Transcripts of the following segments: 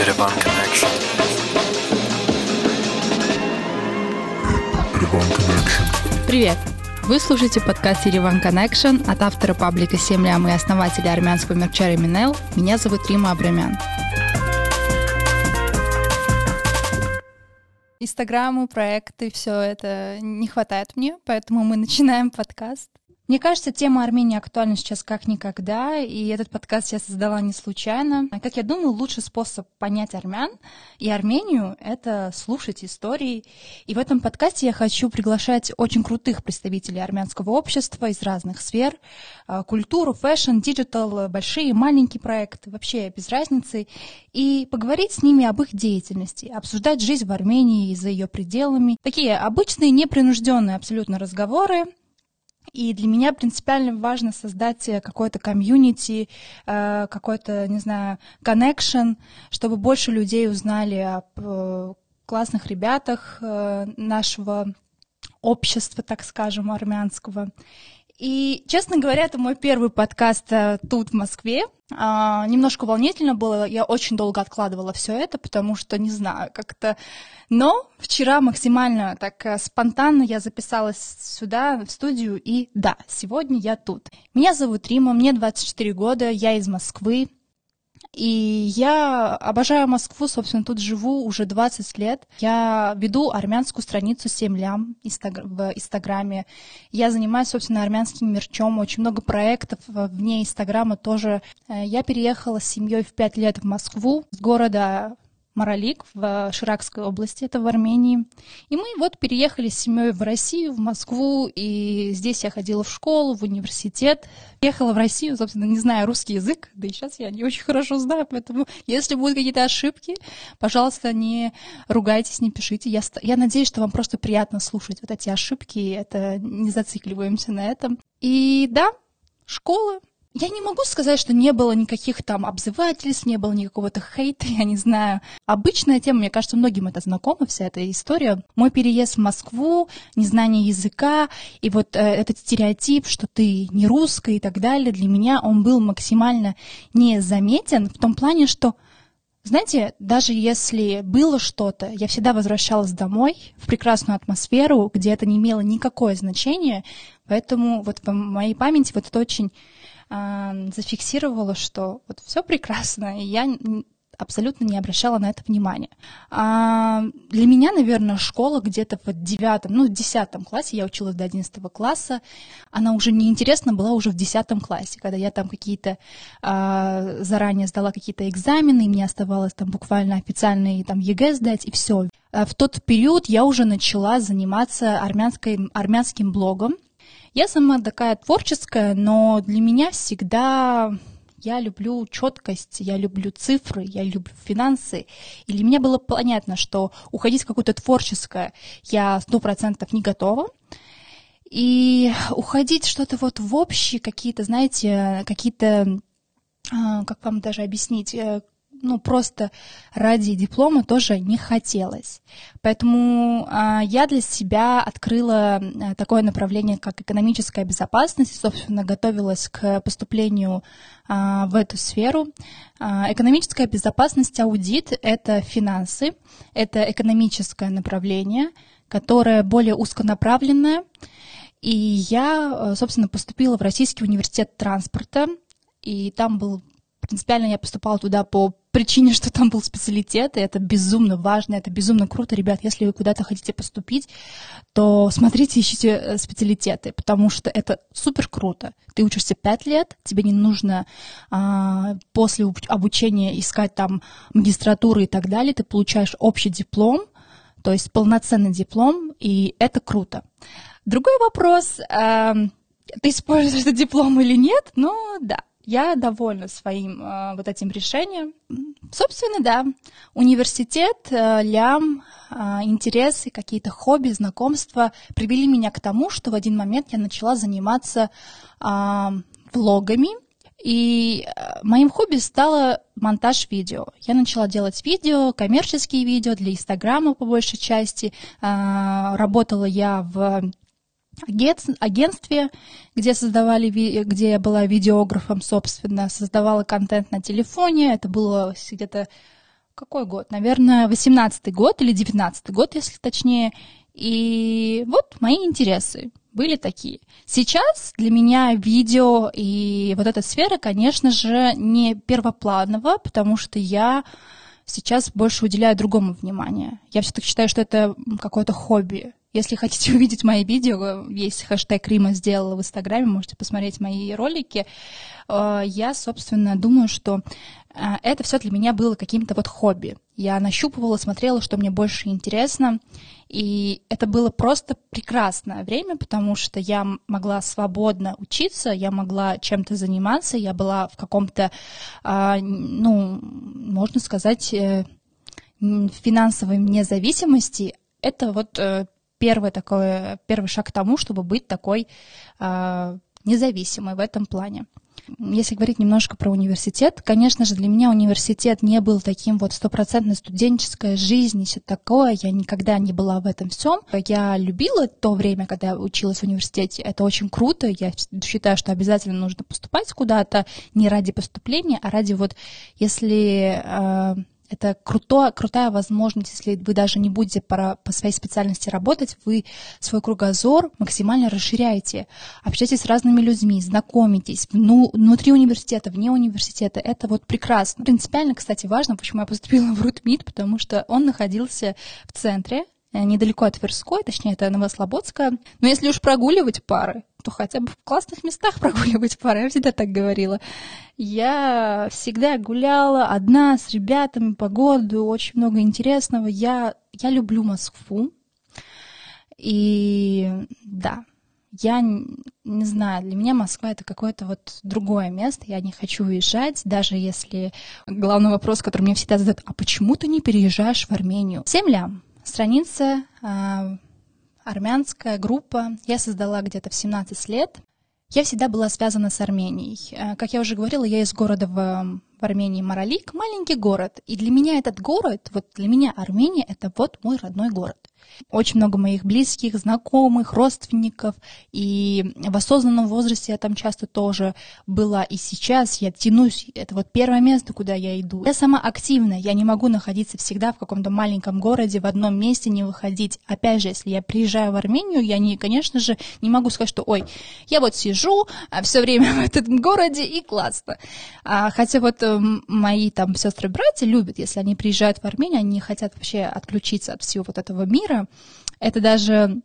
Yerevan Connection. Привет! Вы слушаете подкаст Ереван Connection от автора паблика «Семлям» и основателя армянского мерча Минел. Меня зовут Рима Абрамян. Инстаграмы, проекты, все это не хватает мне, поэтому мы начинаем подкаст. Мне кажется, тема Армении актуальна сейчас как никогда, и этот подкаст я создала не случайно. Как я думаю, лучший способ понять армян и Армению — это слушать истории. И в этом подкасте я хочу приглашать очень крутых представителей армянского общества из разных сфер. А, культуру, fashion, digital, большие и маленькие проекты, вообще без разницы. И поговорить с ними об их деятельности, обсуждать жизнь в Армении и за ее пределами. Такие обычные, непринужденные абсолютно разговоры, и для меня принципиально важно создать э, какое-то комьюнити, э, какой-то, не знаю, connection, чтобы больше людей узнали об э, классных ребятах нашего общества, так скажем, армянского. И, честно говоря, это мой первый подкаст э, тут, в Москве. А, немножко волнительно было, я очень долго откладывала все это, потому что, не знаю, как-то... Но вчера максимально так э, спонтанно я записалась сюда, в студию, и да, сегодня я тут. Меня зовут Рима, мне 24 года, я из Москвы. И я обожаю Москву, собственно, тут живу уже 20 лет. Я веду армянскую страницу 7 лям в Инстаграме. Я занимаюсь, собственно, армянским мерчом, очень много проектов вне Инстаграма тоже. Э, я переехала с семьей в 5 лет в Москву, с города Маралик в Ширакской области, это в Армении. И мы вот переехали с семьей в Россию, в Москву, и здесь я ходила в школу, в университет. Ехала в Россию, собственно, не зная русский язык, да и сейчас я не очень хорошо знаю, поэтому если будут какие-то ошибки, пожалуйста, не ругайтесь, не пишите. Я, я надеюсь, что вам просто приятно слушать вот эти ошибки, это не зацикливаемся на этом. И да, школа, я не могу сказать, что не было никаких там обзывательств, не было никакого-то хейта, я не знаю. Обычная тема, мне кажется, многим это знакомо, вся эта история. Мой переезд в Москву, незнание языка, и вот э, этот стереотип, что ты не русская и так далее, для меня он был максимально незаметен в том плане, что знаете, даже если было что-то, я всегда возвращалась домой в прекрасную атмосферу, где это не имело никакое значения, поэтому вот в моей памяти вот это очень зафиксировала, что вот все прекрасно, и я абсолютно не обращала на это внимания. А для меня, наверное, школа где-то в девятом, ну, в десятом классе, я училась до одиннадцатого класса, она уже неинтересна была уже в десятом классе, когда я там какие-то а, заранее сдала какие-то экзамены, и мне оставалось там буквально официальный там ЕГЭ сдать, и все. А в тот период я уже начала заниматься армянской, армянским блогом, я сама такая творческая, но для меня всегда я люблю четкость, я люблю цифры, я люблю финансы. И для меня было понятно, что уходить в какое-то творческое я сто процентов не готова. И уходить что-то вот в общие какие-то, знаете, какие-то, а, как вам даже объяснить, э, ну, просто ради диплома тоже не хотелось. Поэтому а, я для себя открыла а, такое направление, как экономическая безопасность, и, собственно, готовилась к поступлению а, в эту сферу. А, экономическая безопасность, аудит — это финансы, это экономическое направление, которое более узконаправленное. И я, собственно, поступила в Российский университет транспорта, и там был принципиально я поступала туда по причине, что там был специалитет, и это безумно важно, это безумно круто. Ребят, если вы куда-то хотите поступить, то смотрите, ищите э, специалитеты, потому что это супер круто. Ты учишься пять лет, тебе не нужно а, после обучения искать там магистратуру и так далее, ты получаешь общий диплом, то есть полноценный диплом, и это круто. Другой вопрос, а, ты используешь этот диплом или нет, ну да, я довольна своим э, вот этим решением. Собственно, да, университет, э, лям, э, интересы, какие-то хобби, знакомства привели меня к тому, что в один момент я начала заниматься э, влогами. И э, моим хобби стало монтаж видео. Я начала делать видео, коммерческие видео для Инстаграма по большей части. Э, работала я в агентстве, где создавали, где я была видеографом, собственно, создавала контент на телефоне. Это было где-то какой год? Наверное, 18-й год или 19-й год, если точнее. И вот мои интересы были такие. Сейчас для меня видео и вот эта сфера, конечно же, не первопланово, потому что я сейчас больше уделяю другому внимание. Я все-таки считаю, что это какое-то хобби. Если хотите увидеть мои видео, есть хэштег Рима сделала в Инстаграме, можете посмотреть мои ролики. Э, я, собственно, думаю, что э, это все для меня было каким-то вот хобби. Я нащупывала, смотрела, что мне больше интересно. И это было просто прекрасное время, потому что я могла свободно учиться, я могла чем-то заниматься, я была в каком-то, а, ну, можно сказать, э, финансовой независимости. Это вот первый такой, первый шаг к тому, чтобы быть такой а, независимой в этом плане. Если говорить немножко про университет, конечно же, для меня университет не был таким вот стопроцентно студенческая жизнь и все такое. Я никогда не была в этом всем. Я любила то время, когда я училась в университете. Это очень круто. Я считаю, что обязательно нужно поступать куда-то не ради поступления, а ради вот, если э, это круто, крутая возможность, если вы даже не будете по, по своей специальности работать, вы свой кругозор максимально расширяете, общаетесь с разными людьми, знакомитесь ну, внутри университета, вне университета. Это вот прекрасно. Принципиально, кстати, важно, почему я поступила в Рутмит, потому что он находился в центре, недалеко от Тверской, точнее, это Новослободская. Но если уж прогуливать пары, то хотя бы в классных местах прогуливать пары. Я всегда так говорила. Я всегда гуляла одна с ребятами по городу, очень много интересного. Я, я люблю Москву. И да, я не знаю, для меня Москва это какое-то вот другое место, я не хочу уезжать, даже если главный вопрос, который мне всегда задают, а почему ты не переезжаешь в Армению? Земля, страница а, армянская группа. Я создала где-то в 17 лет. Я всегда была связана с Арменией. Э, как я уже говорила, я из города в, в Армении Маралик, маленький город. И для меня этот город, вот для меня Армения, это вот мой родной город. Очень много моих близких, знакомых, родственников. И в осознанном возрасте я там часто тоже была. И сейчас я тянусь. Это вот первое место, куда я иду. Я сама активная. Я не могу находиться всегда в каком-то маленьком городе, в одном месте, не выходить. Опять же, если я приезжаю в Армению, я, не, конечно же, не могу сказать, что, ой, я вот сижу а все время в этом городе и классно. А, хотя вот э, мои там сестры-братья любят, если они приезжают в Армению, они хотят вообще отключиться от всего вот этого мира, это даже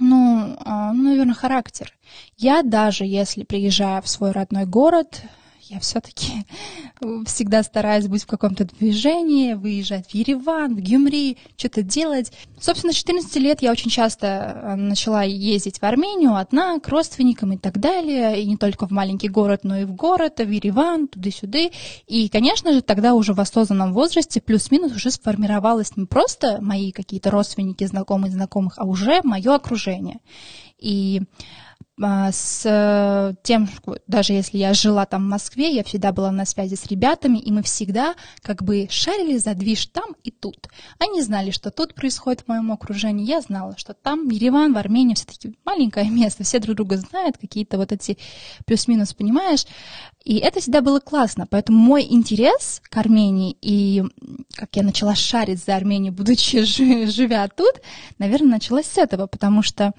ну, а, ну, наверное, характер. Я даже, если приезжаю в свой родной город, я все-таки всегда стараюсь быть в каком-то движении, выезжать в Ереван, в Гюмри, что-то делать. Собственно, с 14 лет я очень часто э, начала ездить в Армению одна, к родственникам и так далее, и не только в маленький город, но и в город, в Ереван, туда-сюда. И, конечно же, тогда уже в осознанном возрасте плюс-минус уже сформировалось не просто мои какие-то родственники, знакомые, знакомых, а уже мое окружение. И с э, тем, даже если я жила там в Москве, я всегда была на связи с ребятами, и мы всегда как бы шарили за движ там и тут. Они знали, что тут происходит в моем окружении, я знала, что там Ереван, в Армении все-таки маленькое место, все друг друга знают, какие-то вот эти плюс-минус, понимаешь? И это всегда было классно, поэтому мой интерес к Армении и как я начала шарить за Армению, будучи живя тут, наверное, началось с этого, потому что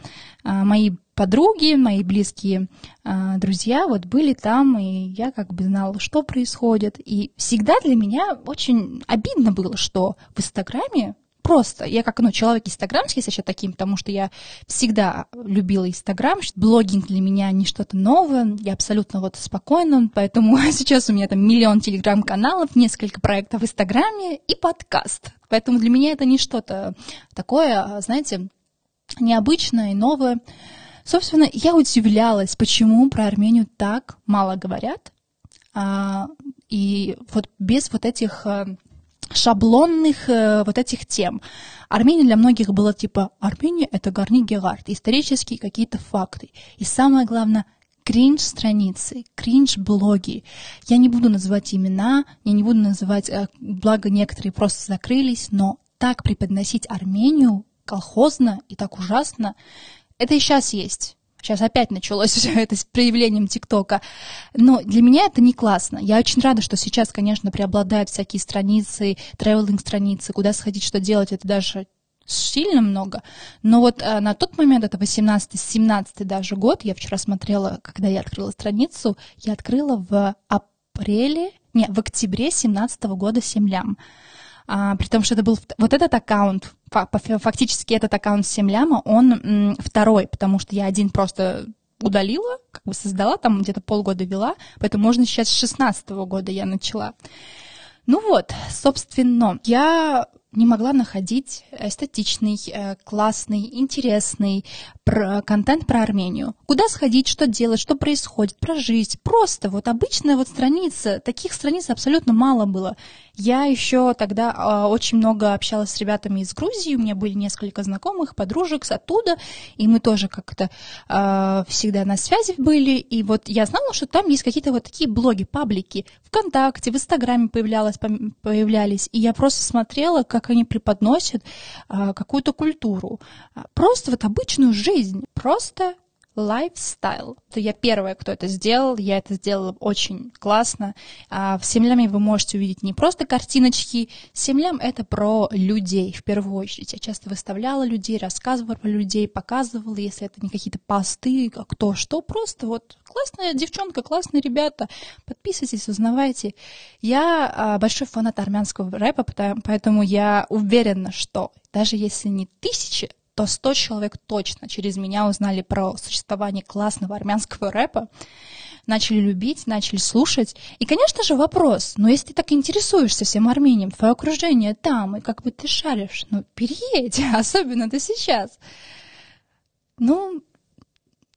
а, мои подруги, мои близкие а, друзья вот были там, и я как бы знала, что происходит. И всегда для меня очень обидно было, что в Инстаграме просто. Я как ну, человек инстаграмский, если еще таким, потому что я всегда любила Инстаграм. Блогинг для меня не что-то новое. Я абсолютно вот спокойна, поэтому сейчас у меня там миллион телеграм-каналов, несколько проектов в Инстаграме и подкаст. Поэтому для меня это не что-то такое, знаете, необычное и новое. Собственно, я удивлялась, почему про Армению так мало говорят. А, и вот без вот этих а, шаблонных э, вот этих тем. Армения для многих была типа Армения это Гарни Гегард, исторические какие-то факты. И самое главное, кринж-страницы, кринж-блоги. Я не буду называть имена, я не буду называть, э, благо некоторые просто закрылись, но так преподносить Армению колхозно и так ужасно, это и сейчас есть. Сейчас опять началось все это с проявлением ТикТока. Но для меня это не классно. Я очень рада, что сейчас, конечно, преобладают всякие страницы, тревелинг страницы, куда сходить, что делать, это даже сильно много. Но вот а, на тот момент, это 18-17 даже год, я вчера смотрела, когда я открыла страницу, я открыла в апреле, не, в октябре 17 года 7 лям. А, при том, что это был вот этот аккаунт, фактически этот аккаунт 7 ляма, он м, второй, потому что я один просто удалила, как бы создала, там где-то полгода вела, поэтому можно сейчас с 16 года я начала. Ну вот, собственно, я не могла находить эстетичный, э, классный, интересный контент про Армению. Куда сходить, что делать, что происходит, про жизнь. Просто вот обычная вот страница. Таких страниц абсолютно мало было. Я еще тогда э, очень много общалась с ребятами из Грузии, у меня были несколько знакомых, подружек оттуда, и мы тоже как-то э, всегда на связи были, и вот я знала, что там есть какие-то вот такие блоги, паблики, ВКонтакте, в Инстаграме появлялось, появлялись, и я просто смотрела, как они преподносят э, какую-то культуру, просто вот обычную жизнь, просто lifestyle. То я первая, кто это сделал, я это сделала очень классно. А в Семляме вы можете увидеть не просто картиночки, Семлям — это про людей в первую очередь. Я часто выставляла людей, рассказывала про людей, показывала, если это не какие-то посты, а кто что, просто вот классная девчонка, классные ребята, подписывайтесь, узнавайте. Я а, большой фанат армянского рэпа, поэтому я уверена, что даже если не тысячи, то 100 человек точно через меня узнали про существование классного армянского рэпа, начали любить, начали слушать. И, конечно же, вопрос, но если ты так интересуешься всем Арменией, твое окружение там, и как бы ты шаришь, ну, переедь, особенно ты сейчас. Ну,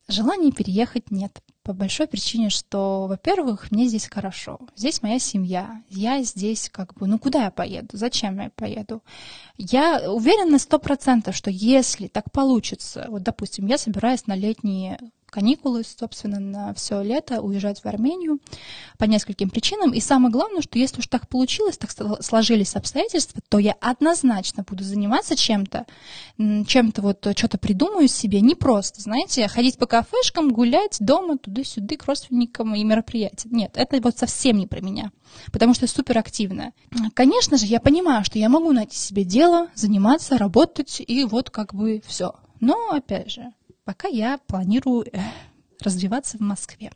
желания переехать нет. По большой причине, что, во-первых, мне здесь хорошо. Здесь моя семья. Я здесь как бы, ну куда я поеду? Зачем я поеду? Я уверена сто процентов, что если так получится, вот, допустим, я собираюсь на летние каникулы, собственно, на все лето уезжать в Армению по нескольким причинам. И самое главное, что если уж так получилось, так сложились обстоятельства, то я однозначно буду заниматься чем-то, чем-то вот что-то придумаю себе, не просто, знаете, ходить по кафешкам, гулять дома, туда-сюда, к родственникам и мероприятиям. Нет, это вот совсем не про меня потому что суперактивная. Конечно же, я понимаю, что я могу найти себе дело, заниматься, работать, и вот как бы все. Но, опять же, пока я планирую э, развиваться в Москве.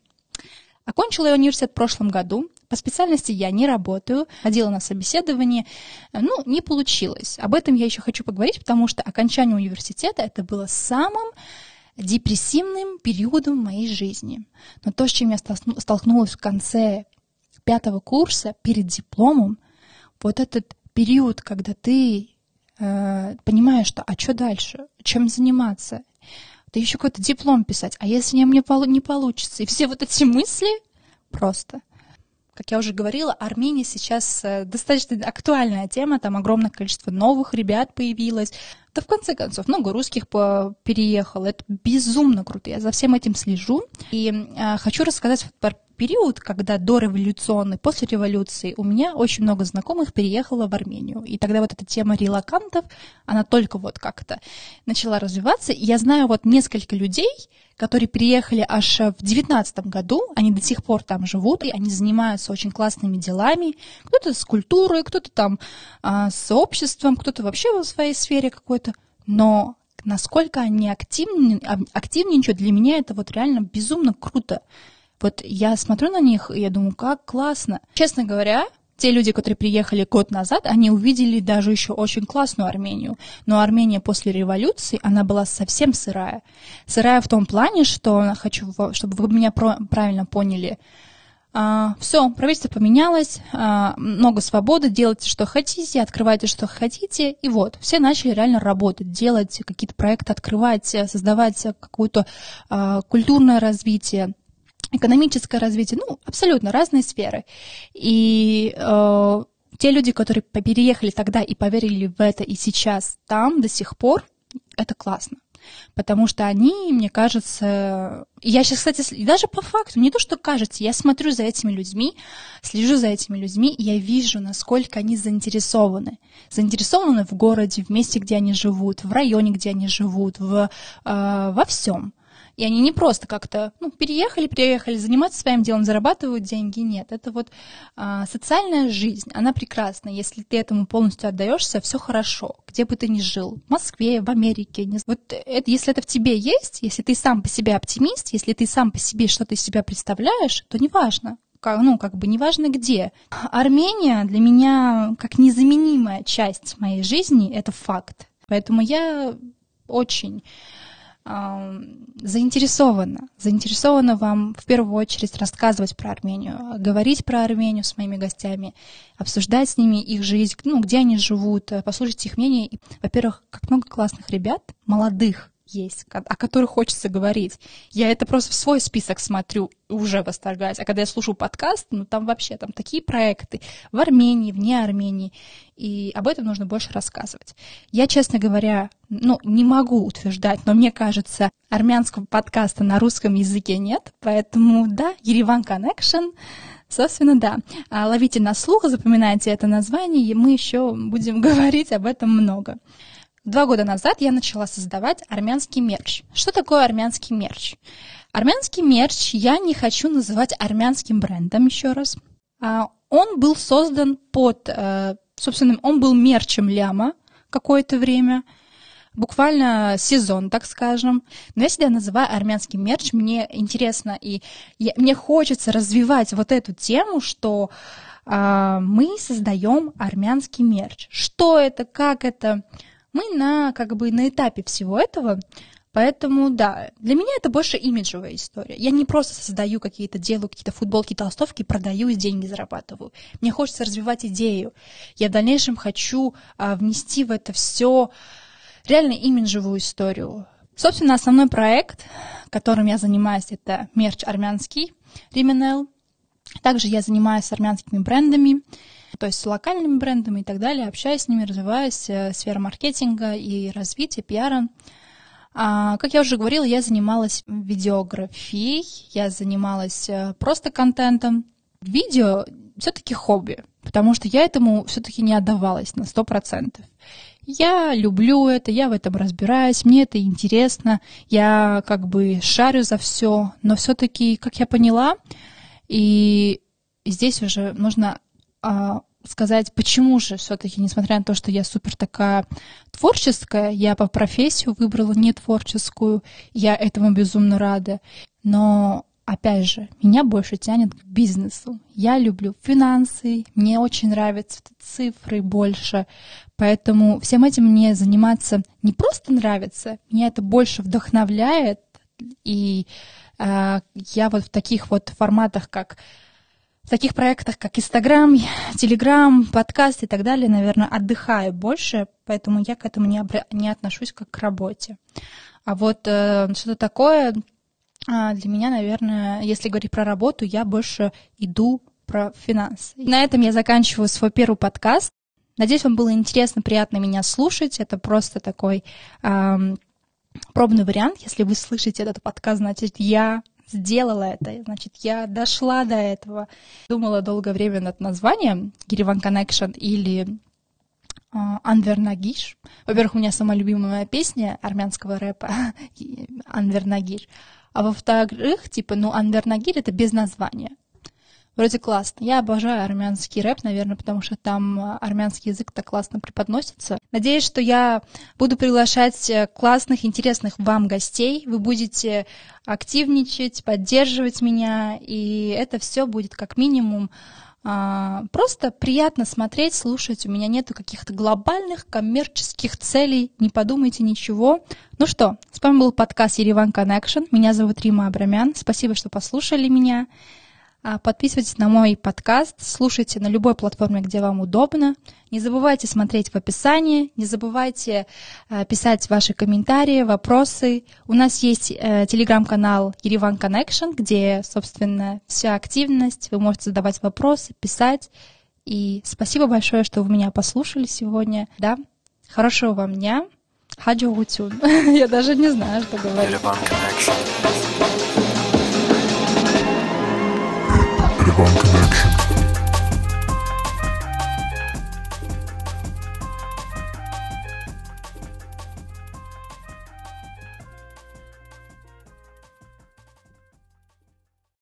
Окончила я университет в прошлом году. По специальности я не работаю. Ходила на собеседование. Ну, не получилось. Об этом я еще хочу поговорить, потому что окончание университета это было самым депрессивным периодом моей жизни. Но то, с чем я столкнулась в конце пятого курса перед дипломом, вот этот период, когда ты э, понимаешь, что а что дальше, чем заниматься, да еще какой-то диплом писать, а если мне не получится? И все вот эти мысли просто. Как я уже говорила, Армения сейчас э, достаточно актуальная тема, там огромное количество новых ребят появилось. Да в конце концов, много русских переехало. Это безумно круто. Я за всем этим слежу. И э, хочу рассказать про период, когда до революционный, после революции, у меня очень много знакомых переехало в Армению. И тогда вот эта тема релакантов, она только вот как-то начала развиваться. И я знаю вот несколько людей, которые приехали аж в девятнадцатом году, они до сих пор там живут, и они занимаются очень классными делами. Кто-то с культурой, кто-то там а, с обществом, кто-то вообще в своей сфере какой-то. Но насколько они активны, активничают, для меня это вот реально безумно круто. Вот я смотрю на них, и я думаю, как классно. Честно говоря, те люди, которые приехали год назад, они увидели даже еще очень классную Армению. Но Армения после революции, она была совсем сырая. Сырая в том плане, что хочу, чтобы вы меня правильно поняли. А, все, правительство поменялось, а, много свободы, делайте, что хотите, открывайте, что хотите. И вот, все начали реально работать, делать какие-то проекты, открывать, создавать какое-то а, культурное развитие экономическое развитие, ну, абсолютно разные сферы. И э, те люди, которые переехали тогда и поверили в это, и сейчас там до сих пор, это классно. Потому что они, мне кажется... Я сейчас, кстати, даже по факту, не то, что кажется, я смотрю за этими людьми, слежу за этими людьми, и я вижу, насколько они заинтересованы. Заинтересованы в городе, в месте, где они живут, в районе, где они живут, в, э, во всем. И они не просто как-то, ну, переехали, приехали, заниматься своим делом, зарабатывают деньги. Нет, это вот а, социальная жизнь, она прекрасна. Если ты этому полностью отдаешься, все хорошо, где бы ты ни жил, в Москве, в Америке. Не... Вот это, если это в тебе есть, если ты сам по себе оптимист, если ты сам по себе что-то из себя представляешь, то неважно, ну, как бы неважно где. Армения для меня как незаменимая часть моей жизни, это факт. Поэтому я очень заинтересована, заинтересована вам в первую очередь рассказывать про Армению, говорить про Армению с моими гостями, обсуждать с ними их жизнь, ну, где они живут, послушать их мнение. Во-первых, как много классных ребят, молодых, есть, о которых хочется говорить. Я это просто в свой список смотрю, уже восторгаюсь. А когда я слушаю подкаст, ну там вообще там такие проекты в Армении, вне Армении, и об этом нужно больше рассказывать. Я, честно говоря, ну, не могу утверждать, но мне кажется, армянского подкаста на русском языке нет, поэтому, да, Ереван Connection, Собственно, да. А, ловите на слух, запоминайте это название, и мы еще будем говорить об этом много. Два года назад я начала создавать армянский мерч. Что такое армянский мерч? Армянский мерч я не хочу называть армянским брендом еще раз. А, он был создан под, э, собственно, он был мерчем ляма какое-то время, буквально сезон, так скажем. Но я себя называю армянский мерч, мне интересно и я, мне хочется развивать вот эту тему, что а, мы создаем армянский мерч. Что это, как это? Мы на, как бы, на этапе всего этого, Поэтому, да, для меня это больше имиджевая история. Я не просто создаю какие-то, делаю какие-то футболки, толстовки, продаю и деньги зарабатываю. Мне хочется развивать идею. Я в дальнейшем хочу а, внести в это все реально имиджевую историю. Собственно, основной проект, которым я занимаюсь, это мерч армянский, Rimenel. Также я занимаюсь армянскими брендами то есть с локальными брендами и так далее, общаюсь с ними, развиваюсь, э, сфера маркетинга и развития, пиара. А, как я уже говорила, я занималась видеографией, я занималась э, просто контентом. Видео все-таки хобби, потому что я этому все-таки не отдавалась на сто процентов. Я люблю это, я в этом разбираюсь, мне это интересно, я как бы шарю за все, но все-таки, как я поняла, и здесь уже нужно сказать, почему же все-таки, несмотря на то, что я супер такая творческая, я по профессию выбрала не творческую, я этому безумно рада, но опять же, меня больше тянет к бизнесу. Я люблю финансы, мне очень нравятся цифры больше, поэтому всем этим мне заниматься не просто нравится, меня это больше вдохновляет, и э, я вот в таких вот форматах, как в таких проектах, как Инстаграм, Телеграм, подкаст и так далее, наверное, отдыхаю больше, поэтому я к этому не, обра- не отношусь как к работе. А вот э, что-то такое э, для меня, наверное, если говорить про работу, я больше иду про финансы. И на этом я заканчиваю свой первый подкаст. Надеюсь, вам было интересно, приятно меня слушать. Это просто такой эм, пробный вариант. Если вы слышите этот подкаст, значит, я сделала это, значит, я дошла до этого. Думала долгое время над названием Гириван Connection или Анвер Нагиш. Во-первых, у меня самая любимая песня армянского рэпа Анвер Нагиш. А во-вторых, типа, ну, Анвер Нагир — это без названия. Вроде классно. Я обожаю армянский рэп, наверное, потому что там а, армянский язык так классно преподносится. Надеюсь, что я буду приглашать э, классных, интересных вам гостей. Вы будете активничать, поддерживать меня, и это все будет как минимум а, просто приятно смотреть, слушать. У меня нету каких-то глобальных коммерческих целей. Не подумайте ничего. Ну что, с вами был подкаст Ереван Connection. Меня зовут Рима Абрамян. Спасибо, что послушали меня. А, подписывайтесь на мой подкаст, слушайте на любой платформе, где вам удобно. Не забывайте смотреть в описании, не забывайте э, писать ваши комментарии, вопросы. У нас есть э, телеграм-канал Ереван Connection, где, собственно, вся активность. Вы можете задавать вопросы, писать. И спасибо большое, что вы меня послушали сегодня. Да, хорошего вам дня. Хаджу Я даже не знаю, что говорить. One Connection.